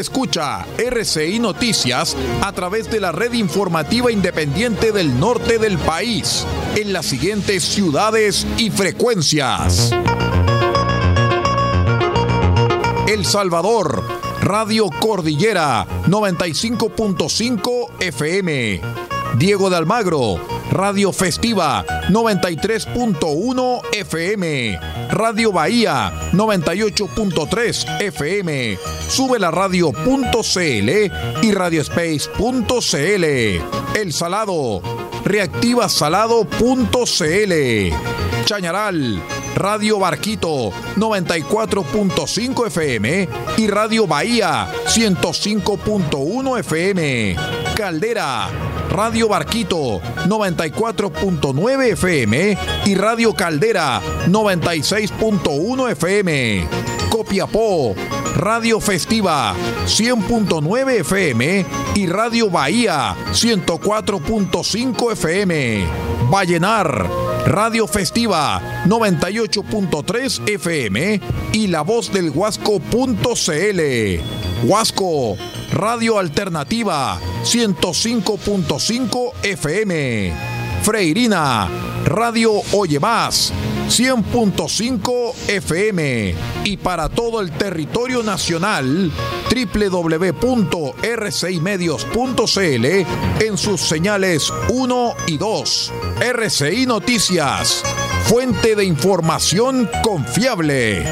Escucha RCI Noticias a través de la red informativa independiente del norte del país, en las siguientes ciudades y frecuencias. El Salvador, Radio Cordillera, 95.5 FM. Diego de Almagro, Radio Festiva 93.1 FM, Radio Bahía 98.3 FM, sube la radio.cl y radiospace.cl. El Salado, reactivasalado.cl. Chañaral, Radio Barquito 94.5 FM y Radio Bahía 105.1 FM. Caldera, Radio Barquito 94.9 FM y Radio Caldera 96.1 FM. Copiapó, Radio Festiva 100.9 FM y Radio Bahía 104.5 FM. Vallenar, Radio Festiva 98.3 FM y La Voz del Huasco.cl. Huasco, Radio Alternativa 105.5 FM. Freirina, Radio Oye Más 100.5 FM y para todo el territorio nacional www.rcimedios.cl en sus señales 1 y 2. RCI Noticias, fuente de información confiable.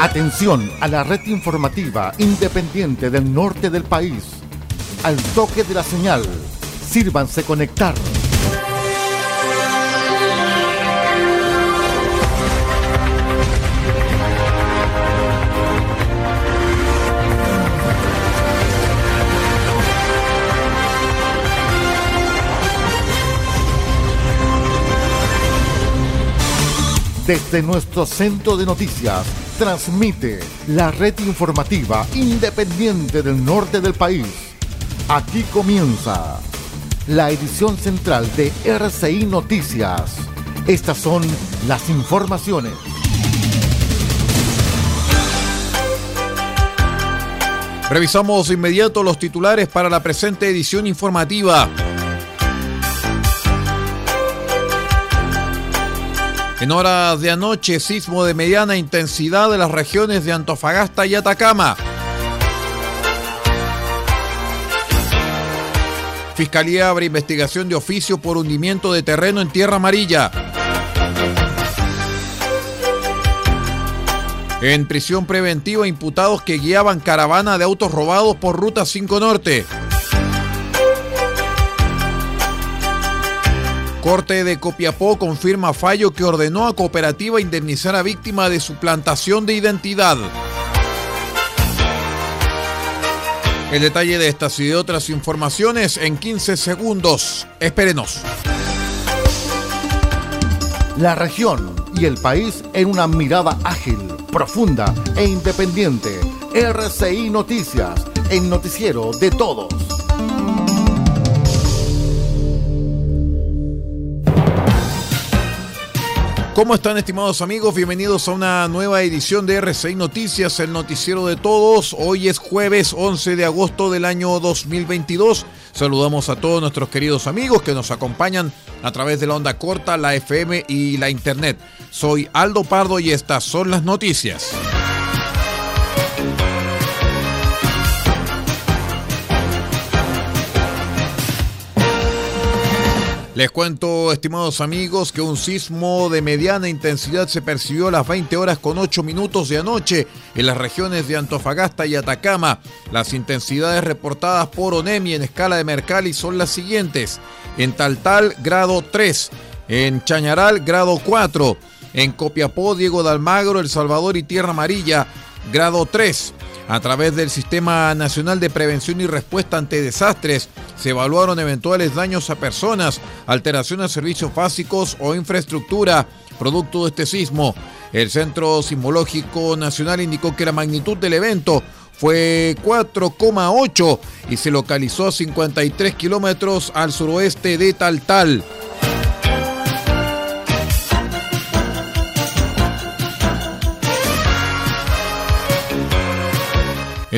Atención a la red informativa independiente del norte del país. Al toque de la señal, sírvanse conectar. Desde nuestro centro de noticias, transmite la red informativa independiente del norte del país. Aquí comienza la edición central de RCI Noticias. Estas son las informaciones. Revisamos de inmediato los titulares para la presente edición informativa. En horas de anoche, sismo de mediana intensidad de las regiones de Antofagasta y Atacama. Fiscalía abre investigación de oficio por hundimiento de terreno en Tierra Amarilla. En prisión preventiva, imputados que guiaban caravana de autos robados por Ruta 5 Norte. Corte de Copiapó confirma fallo que ordenó a cooperativa indemnizar a víctima de suplantación de identidad. El detalle de estas y de otras informaciones en 15 segundos. Espérenos. La región y el país en una mirada ágil, profunda e independiente. RCI Noticias, el noticiero de todos. ¿Cómo están estimados amigos? Bienvenidos a una nueva edición de RCI Noticias, el noticiero de todos. Hoy es jueves 11 de agosto del año 2022. Saludamos a todos nuestros queridos amigos que nos acompañan a través de la onda corta, la FM y la Internet. Soy Aldo Pardo y estas son las noticias. Les cuento, estimados amigos, que un sismo de mediana intensidad se percibió a las 20 horas con 8 minutos de anoche en las regiones de Antofagasta y Atacama. Las intensidades reportadas por ONEMI en escala de Mercalli son las siguientes. En Taltal, grado 3. En Chañaral, grado 4. En Copiapó, Diego de Almagro, El Salvador y Tierra Amarilla, grado 3. A través del Sistema Nacional de Prevención y Respuesta ante Desastres, se evaluaron eventuales daños a personas, alteraciones a servicios básicos o infraestructura producto de este sismo. El Centro Sismológico Nacional indicó que la magnitud del evento fue 4,8 y se localizó a 53 kilómetros al suroeste de Taltal.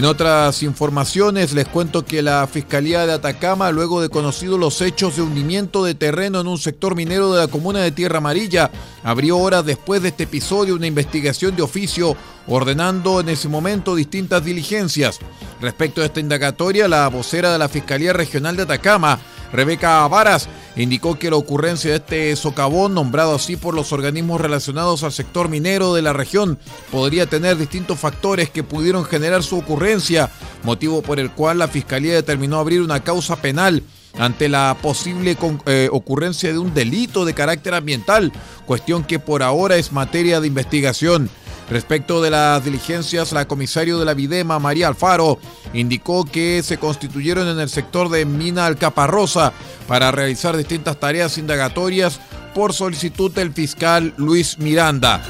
En otras informaciones les cuento que la Fiscalía de Atacama, luego de conocidos los hechos de hundimiento de terreno en un sector minero de la comuna de Tierra Amarilla, abrió horas después de este episodio una investigación de oficio ordenando en ese momento distintas diligencias. Respecto a esta indagatoria, la vocera de la Fiscalía Regional de Atacama, Rebeca Varas, indicó que la ocurrencia de este socavón, nombrado así por los organismos relacionados al sector minero de la región, podría tener distintos factores que pudieron generar su ocurrencia, motivo por el cual la Fiscalía determinó abrir una causa penal ante la posible eh, ocurrencia de un delito de carácter ambiental, cuestión que por ahora es materia de investigación. Respecto de las diligencias, la comisario de la Videma, María Alfaro, indicó que se constituyeron en el sector de Mina Alcaparrosa para realizar distintas tareas indagatorias por solicitud del fiscal Luis Miranda.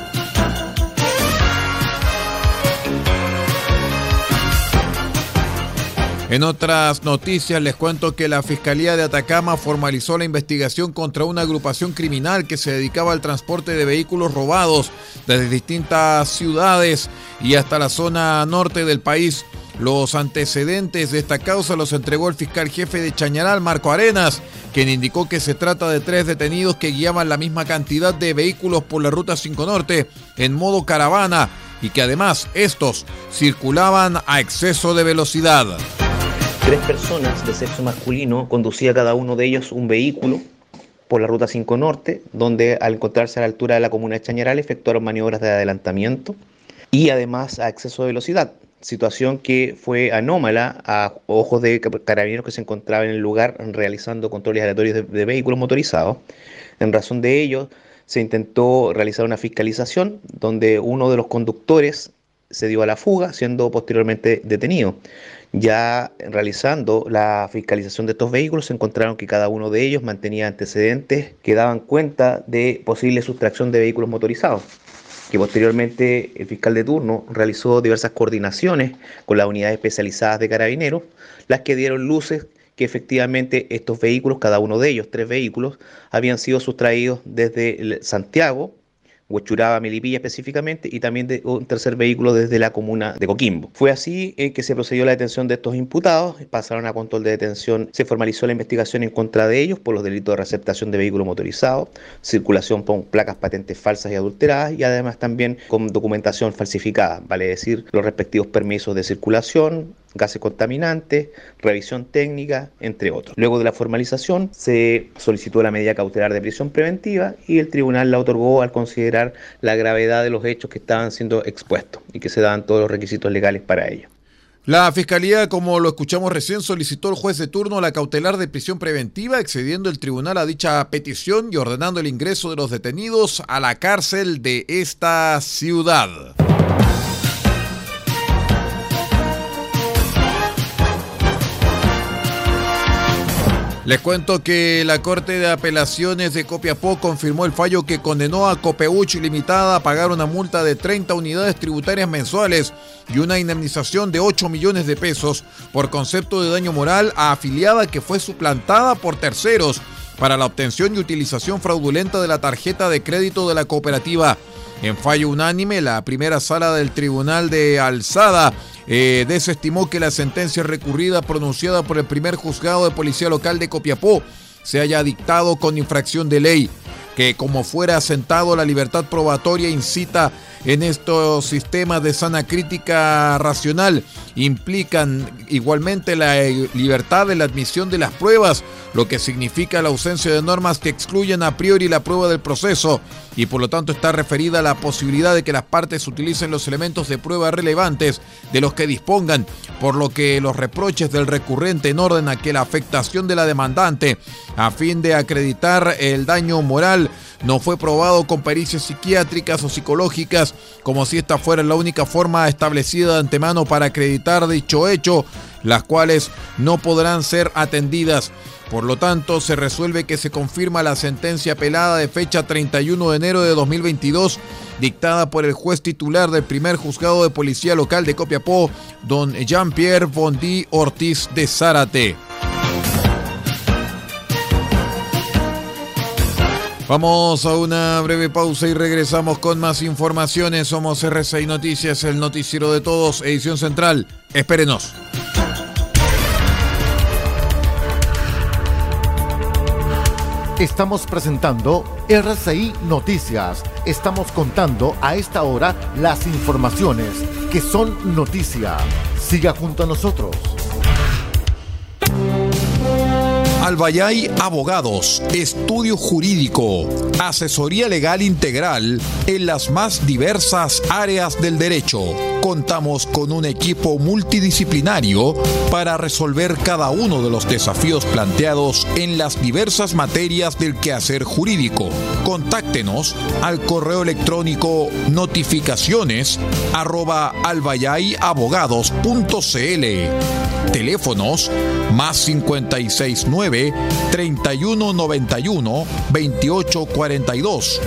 En otras noticias les cuento que la Fiscalía de Atacama formalizó la investigación contra una agrupación criminal que se dedicaba al transporte de vehículos robados desde distintas ciudades y hasta la zona norte del país. Los antecedentes de esta causa los entregó el fiscal jefe de Chañaral, Marco Arenas, quien indicó que se trata de tres detenidos que guiaban la misma cantidad de vehículos por la Ruta 5 Norte en modo caravana y que además estos circulaban a exceso de velocidad. Tres personas de sexo masculino conducía cada uno de ellos un vehículo por la ruta 5 Norte, donde al encontrarse a la altura de la comuna de Chañaral efectuaron maniobras de adelantamiento y además a exceso de velocidad, situación que fue anómala a ojos de carabineros que se encontraban en el lugar realizando controles aleatorios de, de vehículos motorizados. En razón de ello, se intentó realizar una fiscalización donde uno de los conductores se dio a la fuga, siendo posteriormente detenido. Ya realizando la fiscalización de estos vehículos, se encontraron que cada uno de ellos mantenía antecedentes que daban cuenta de posible sustracción de vehículos motorizados que posteriormente el fiscal de turno realizó diversas coordinaciones con las unidades especializadas de carabineros, las que dieron luces que efectivamente estos vehículos, cada uno de ellos, tres vehículos, habían sido sustraídos desde Santiago Huechuraba, Melipilla específicamente, y también de un tercer vehículo desde la comuna de Coquimbo. Fue así eh, que se procedió a la detención de estos imputados, pasaron a control de detención, se formalizó la investigación en contra de ellos por los delitos de receptación de vehículos motorizados, circulación con placas patentes falsas y adulteradas, y además también con documentación falsificada, vale decir, los respectivos permisos de circulación, gases contaminantes, revisión técnica, entre otros. Luego de la formalización se solicitó la medida cautelar de prisión preventiva y el tribunal la otorgó al considerar la gravedad de los hechos que estaban siendo expuestos y que se daban todos los requisitos legales para ello. La Fiscalía, como lo escuchamos recién, solicitó al juez de turno la cautelar de prisión preventiva, excediendo el tribunal a dicha petición y ordenando el ingreso de los detenidos a la cárcel de esta ciudad. Les cuento que la Corte de Apelaciones de Copiapó confirmó el fallo que condenó a Copeuch Limitada a pagar una multa de 30 unidades tributarias mensuales y una indemnización de 8 millones de pesos por concepto de daño moral a afiliada que fue suplantada por terceros para la obtención y utilización fraudulenta de la tarjeta de crédito de la cooperativa. En fallo unánime, la primera sala del Tribunal de Alzada eh, desestimó que la sentencia recurrida pronunciada por el primer juzgado de policía local de Copiapó se haya dictado con infracción de ley, que como fuera asentado la libertad probatoria incita en estos sistemas de sana crítica racional. Implican igualmente la libertad de la admisión de las pruebas, lo que significa la ausencia de normas que excluyen a priori la prueba del proceso y por lo tanto está referida a la posibilidad de que las partes utilicen los elementos de prueba relevantes de los que dispongan, por lo que los reproches del recurrente en orden a que la afectación de la demandante a fin de acreditar el daño moral no fue probado con pericias psiquiátricas o psicológicas, como si esta fuera la única forma establecida de antemano para acreditar dicho hecho, las cuales no podrán ser atendidas. Por lo tanto, se resuelve que se confirma la sentencia apelada de fecha 31 de enero de 2022, dictada por el juez titular del primer juzgado de policía local de Copiapó, don Jean-Pierre Bondi Ortiz de Zárate. Vamos a una breve pausa y regresamos con más informaciones. Somos RCI Noticias, el noticiero de todos, edición central. Espérenos. Estamos presentando RCI Noticias. Estamos contando a esta hora las informaciones que son noticia. Siga junto a nosotros. Albayay Abogados, estudio jurídico, asesoría legal integral en las más diversas áreas del derecho. Contamos con un equipo multidisciplinario para resolver cada uno de los desafíos planteados en las diversas materias del quehacer jurídico. Contáctenos al correo electrónico notificaciones arroba Teléfonos más 569 3191 2842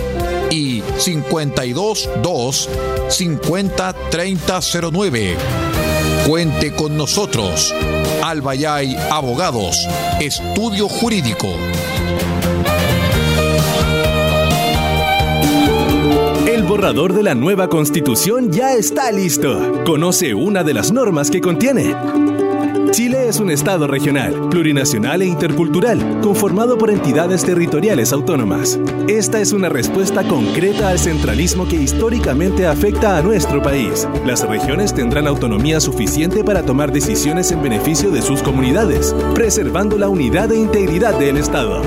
y 522 50 3009. Cuente con nosotros. Albayay Abogados, Estudio Jurídico. El borrador de la nueva constitución ya está listo. Conoce una de las normas que contiene. Chile es un Estado regional, plurinacional e intercultural, conformado por entidades territoriales autónomas. Esta es una respuesta concreta al centralismo que históricamente afecta a nuestro país. Las regiones tendrán autonomía suficiente para tomar decisiones en beneficio de sus comunidades, preservando la unidad e integridad del Estado.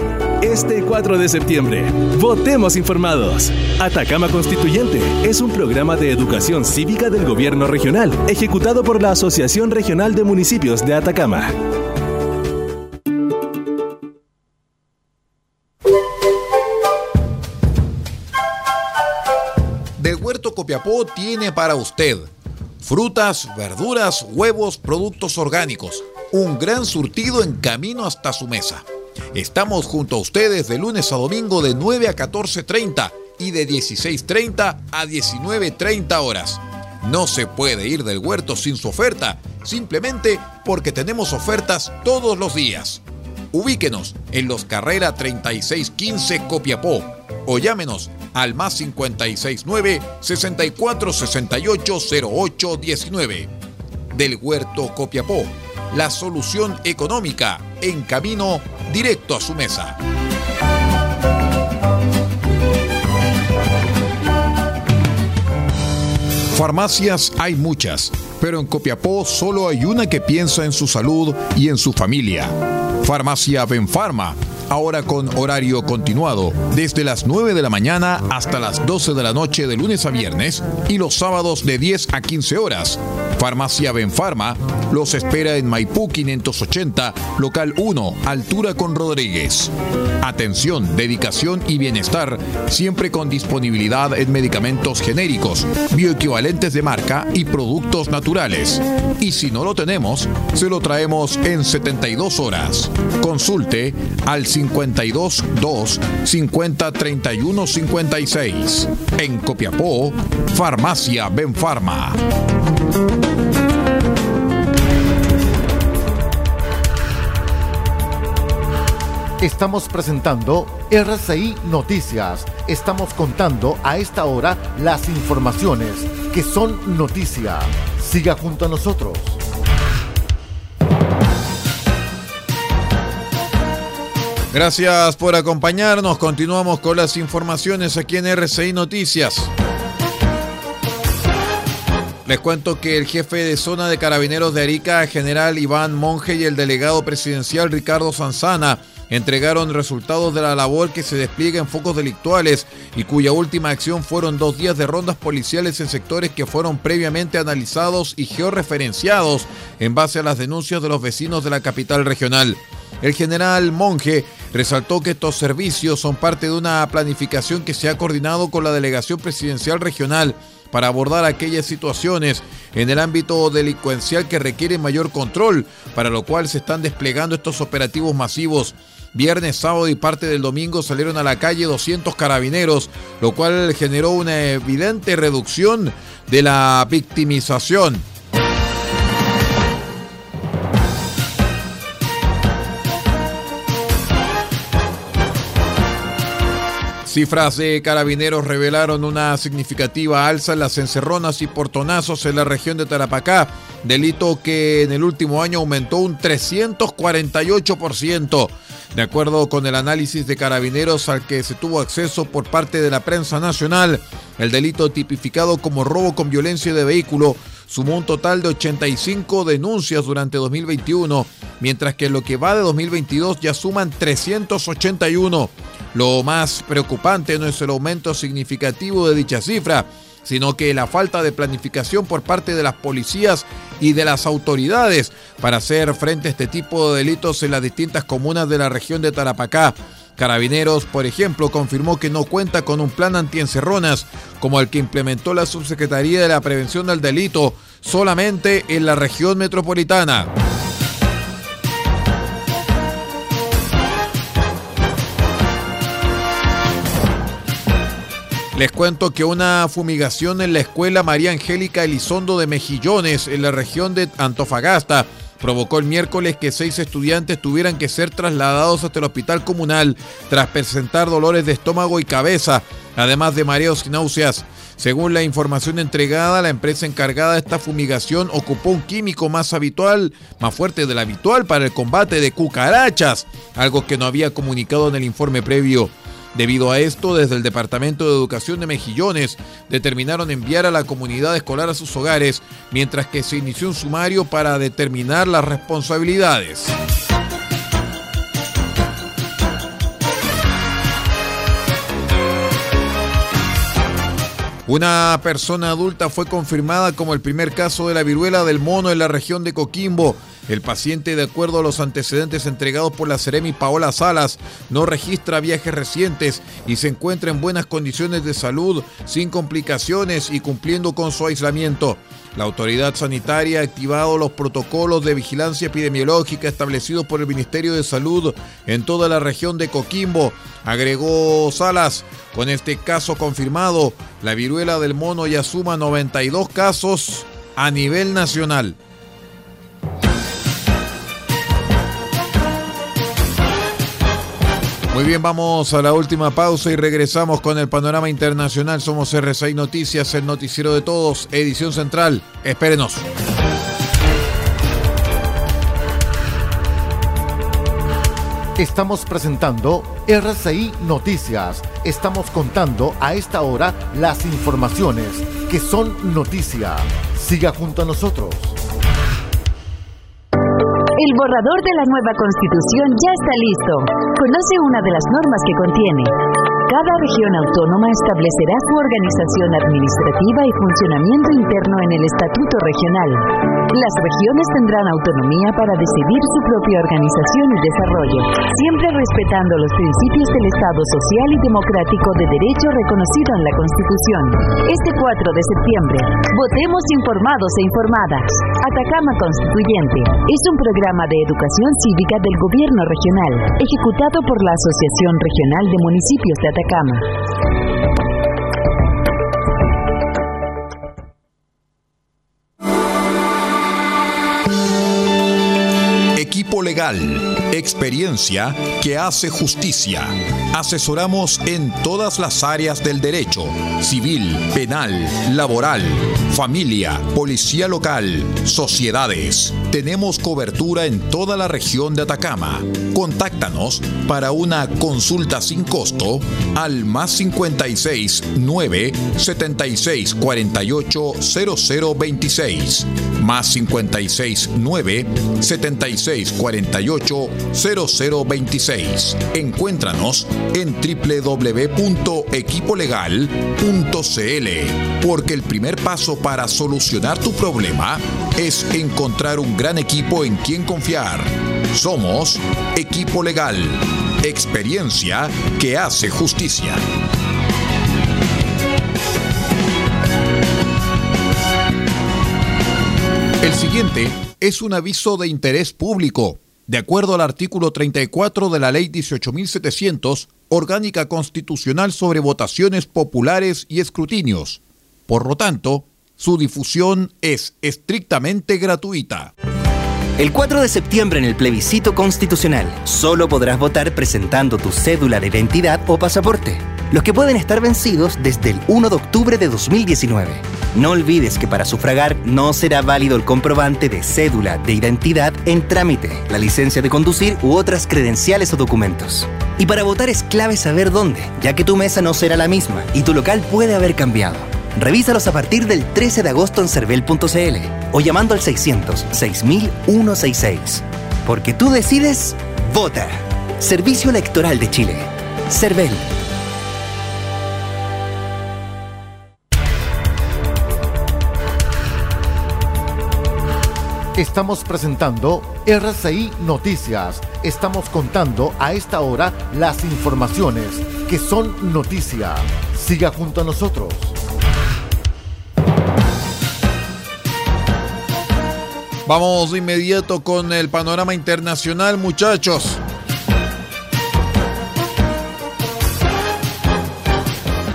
Este 4 de septiembre, votemos informados. Atacama Constituyente es un programa de educación cívica del gobierno regional, ejecutado por la Asociación Regional de Municipios de Atacama. Del Huerto Copiapó tiene para usted frutas, verduras, huevos, productos orgánicos. Un gran surtido en camino hasta su mesa. Estamos junto a ustedes de lunes a domingo de 9 a 14.30 y de 16.30 a 19.30 horas. No se puede ir del huerto sin su oferta, simplemente porque tenemos ofertas todos los días. Ubíquenos en los Carrera 3615 Copiapó o llámenos al más 569 6468 0819. Del Huerto Copiapó, la solución económica en camino directo a su mesa. Farmacias hay muchas, pero en Copiapó solo hay una que piensa en su salud y en su familia. Farmacia Benfarma ahora con horario continuado, desde las 9 de la mañana hasta las 12 de la noche de lunes a viernes y los sábados de 10 a 15 horas. Farmacia Benfarma los espera en Maipú 580, local 1, altura con Rodríguez. Atención, dedicación y bienestar, siempre con disponibilidad en medicamentos genéricos, bioequivalentes de marca y productos naturales. Y si no lo tenemos, se lo traemos en 72 horas. Consulte al 52 2 50 31 56. En Copiapó, Farmacia Benfarma. Estamos presentando RCI Noticias. Estamos contando a esta hora las informaciones que son noticia. Siga junto a nosotros. Gracias por acompañarnos. Continuamos con las informaciones aquí en RCI Noticias. Les cuento que el jefe de zona de carabineros de Arica, general Iván Monge, y el delegado presidencial Ricardo Sanzana entregaron resultados de la labor que se despliega en focos delictuales y cuya última acción fueron dos días de rondas policiales en sectores que fueron previamente analizados y georreferenciados en base a las denuncias de los vecinos de la capital regional. El general Monge resaltó que estos servicios son parte de una planificación que se ha coordinado con la Delegación Presidencial Regional para abordar aquellas situaciones en el ámbito delincuencial que requieren mayor control, para lo cual se están desplegando estos operativos masivos. Viernes, sábado y parte del domingo salieron a la calle 200 carabineros, lo cual generó una evidente reducción de la victimización. Cifras de carabineros revelaron una significativa alza en las encerronas y portonazos en la región de Tarapacá, delito que en el último año aumentó un 348%. De acuerdo con el análisis de carabineros al que se tuvo acceso por parte de la prensa nacional, el delito tipificado como robo con violencia de vehículo sumó un total de 85 denuncias durante 2021, mientras que en lo que va de 2022 ya suman 381. Lo más preocupante no es el aumento significativo de dicha cifra, sino que la falta de planificación por parte de las policías y de las autoridades para hacer frente a este tipo de delitos en las distintas comunas de la región de Tarapacá. Carabineros, por ejemplo, confirmó que no cuenta con un plan antiencerronas como el que implementó la Subsecretaría de la Prevención del Delito solamente en la región metropolitana. Les cuento que una fumigación en la escuela María Angélica Elizondo de Mejillones, en la región de Antofagasta, provocó el miércoles que seis estudiantes tuvieran que ser trasladados hasta el hospital comunal tras presentar dolores de estómago y cabeza, además de mareos y náuseas. Según la información entregada, la empresa encargada de esta fumigación ocupó un químico más habitual, más fuerte del habitual para el combate de cucarachas, algo que no había comunicado en el informe previo. Debido a esto, desde el Departamento de Educación de Mejillones determinaron enviar a la comunidad escolar a sus hogares, mientras que se inició un sumario para determinar las responsabilidades. Una persona adulta fue confirmada como el primer caso de la viruela del mono en la región de Coquimbo. El paciente, de acuerdo a los antecedentes entregados por la Ceremi Paola Salas, no registra viajes recientes y se encuentra en buenas condiciones de salud, sin complicaciones y cumpliendo con su aislamiento. La autoridad sanitaria ha activado los protocolos de vigilancia epidemiológica establecidos por el Ministerio de Salud en toda la región de Coquimbo, agregó Salas. Con este caso confirmado, la viruela del mono ya suma 92 casos a nivel nacional. Muy bien, vamos a la última pausa y regresamos con el panorama internacional. Somos R6 Noticias, el noticiero de todos, edición central. Espérenos. Estamos presentando RCI Noticias. Estamos contando a esta hora las informaciones que son noticia. Siga junto a nosotros. El borrador de la nueva constitución ya está listo. Conoce una de las normas que contiene. Cada región autónoma establecerá su organización administrativa y funcionamiento interno en el Estatuto Regional. Las regiones tendrán autonomía para decidir su propia organización y desarrollo, siempre respetando los principios del Estado social y democrático de derecho reconocido en la Constitución. Este 4 de septiembre, votemos informados e informadas. Atacama Constituyente es un programa de educación cívica del Gobierno regional, ejecutado por la Asociación Regional de Municipios de. Atacama. Legal, experiencia que hace justicia. Asesoramos en todas las áreas del derecho, civil, penal, laboral, familia, policía local, sociedades. Tenemos cobertura en toda la región de Atacama. Contáctanos para una consulta sin costo al más 56 9 76 48 0026 más 56 9 76 48 0026. Encuéntranos en www.equipolegal.cl porque el primer paso para solucionar tu problema es encontrar un gran equipo en quien confiar. Somos Equipo Legal, experiencia que hace justicia. El siguiente es un aviso de interés público. De acuerdo al artículo 34 de la Ley 18.700, Orgánica Constitucional sobre Votaciones Populares y Escrutinios. Por lo tanto, su difusión es estrictamente gratuita. El 4 de septiembre en el plebiscito constitucional, solo podrás votar presentando tu cédula de identidad o pasaporte. Los que pueden estar vencidos desde el 1 de octubre de 2019. No olvides que para sufragar no será válido el comprobante de cédula de identidad en trámite, la licencia de conducir u otras credenciales o documentos. Y para votar es clave saber dónde, ya que tu mesa no será la misma y tu local puede haber cambiado. Revísalos a partir del 13 de agosto en cervel.cl o llamando al 600 6166. Porque tú decides, vota. Servicio Electoral de Chile. CERVEL. Estamos presentando RCI Noticias. Estamos contando a esta hora las informaciones que son noticia. Siga junto a nosotros. Vamos de inmediato con el panorama internacional, muchachos.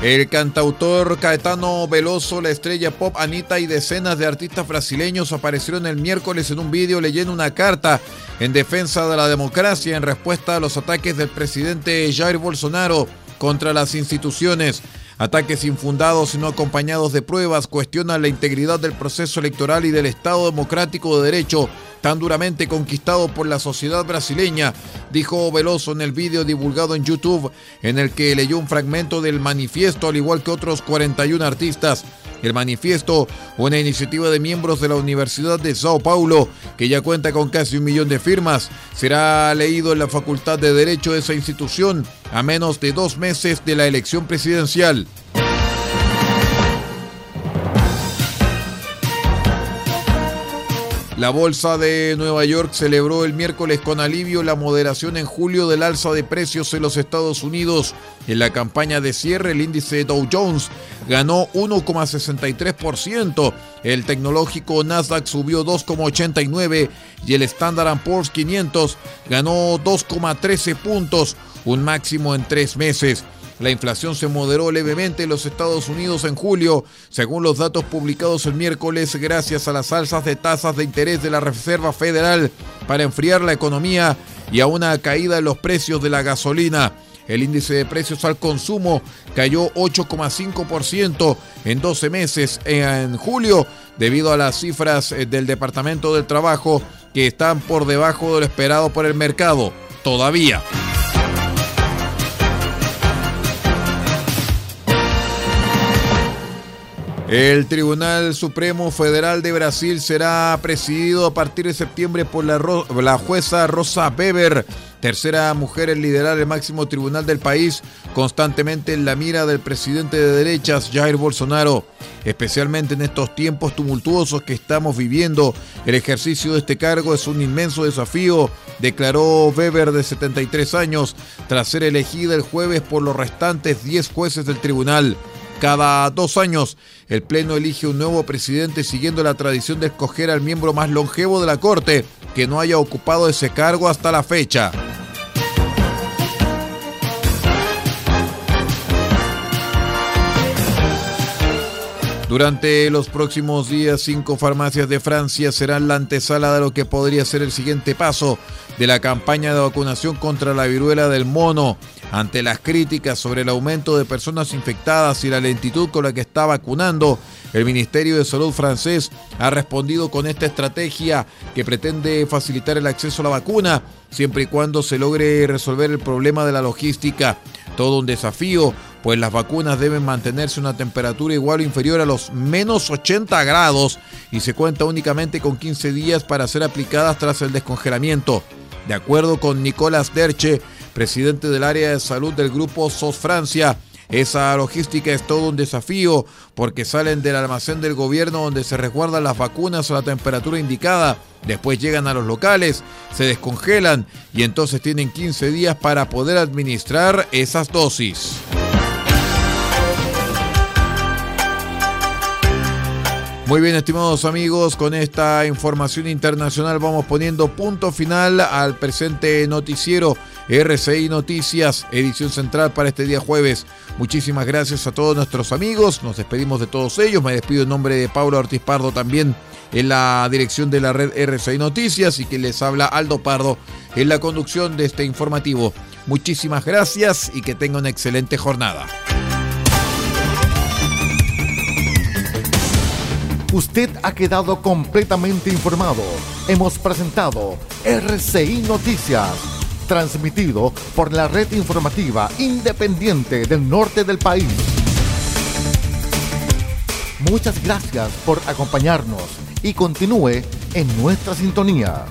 El cantautor Caetano Veloso, la estrella pop Anita y decenas de artistas brasileños aparecieron el miércoles en un vídeo leyendo una carta en defensa de la democracia en respuesta a los ataques del presidente Jair Bolsonaro contra las instituciones. Ataques infundados y no acompañados de pruebas cuestionan la integridad del proceso electoral y del Estado democrático de derecho tan duramente conquistado por la sociedad brasileña, dijo Veloso en el vídeo divulgado en YouTube, en el que leyó un fragmento del manifiesto al igual que otros 41 artistas. El manifiesto, una iniciativa de miembros de la Universidad de Sao Paulo, que ya cuenta con casi un millón de firmas, será leído en la Facultad de Derecho de esa institución a menos de dos meses de la elección presidencial. La Bolsa de Nueva York celebró el miércoles con alivio la moderación en julio del alza de precios en los Estados Unidos. En la campaña de cierre, el índice Dow Jones ganó 1,63%, el tecnológico Nasdaq subió 2,89% y el Standard Poor's 500 ganó 2,13 puntos, un máximo en tres meses. La inflación se moderó levemente en los Estados Unidos en julio, según los datos publicados el miércoles, gracias a las alzas de tasas de interés de la Reserva Federal para enfriar la economía y a una caída en los precios de la gasolina. El índice de precios al consumo cayó 8,5% en 12 meses en julio debido a las cifras eh, del Departamento del Trabajo que están por debajo de lo esperado por el mercado. Todavía. El Tribunal Supremo Federal de Brasil será presidido a partir de septiembre por la, jueza Rosa Weber, tercera mujer en liderar el máximo tribunal del país, constantemente en la mira del presidente de derechas Jair Bolsonaro. Especialmente en estos tiempos tumultuosos que estamos viviendo, el ejercicio de este cargo es un inmenso desafío, declaró Weber de 73 años, tras ser elegida el jueves por los restantes 10 jueces del tribunal. Cada dos años, el Pleno elige un nuevo presidente siguiendo la tradición de escoger al miembro más longevo de la Corte que no haya ocupado ese cargo hasta la fecha. Durante los próximos días, cinco farmacias de Francia serán la antesala de lo que podría ser el siguiente paso de la campaña de vacunación contra la viruela del mono. Ante las críticas sobre el aumento de personas infectadas y la lentitud con la que está vacunando, el Ministerio de Salud francés ha respondido con esta estrategia que pretende facilitar el acceso a la vacuna siempre y cuando se logre resolver el problema de la logística. Todo un desafío, pues las vacunas deben mantenerse a una temperatura igual o inferior a los menos 80 grados y se cuenta únicamente con 15 días para ser aplicadas tras el descongelamiento. De acuerdo con Nicolas Derche, presidente del área de salud del grupo SOS Francia. Esa logística es todo un desafío porque salen del almacén del gobierno donde se resguardan las vacunas a la temperatura indicada, después llegan a los locales, se descongelan y entonces tienen 15 días para poder administrar esas dosis. Muy bien, estimados amigos, con esta información internacional vamos poniendo punto final al presente noticiero RCI Noticias, edición central para este día jueves. Muchísimas gracias a todos nuestros amigos, nos despedimos de todos ellos, me despido en nombre de Pablo Ortiz Pardo también en la dirección de la red RCI Noticias y que les habla Aldo Pardo en la conducción de este informativo. Muchísimas gracias y que tenga una excelente jornada. Usted ha quedado completamente informado. Hemos presentado RCI Noticias, transmitido por la red informativa independiente del norte del país. Muchas gracias por acompañarnos y continúe en nuestra sintonía.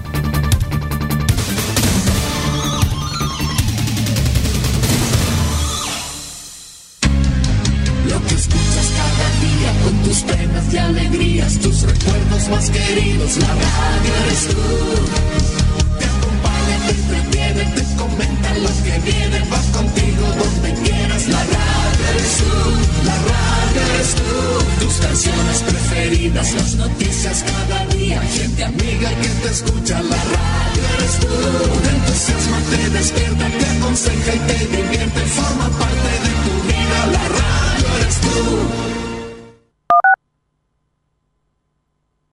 recuerdos más queridos, la radio eres tú. Te acompaña, te entretiene, te comenta lo que viene, va contigo donde quieras. La radio eres tú, la radio eres tú. Tus canciones preferidas, las noticias cada día, gente amiga que te escucha. La radio eres tú. Te entusiasma, te despierta, te aconseja y te divierte. Forma parte de tu vida, la radio eres tú.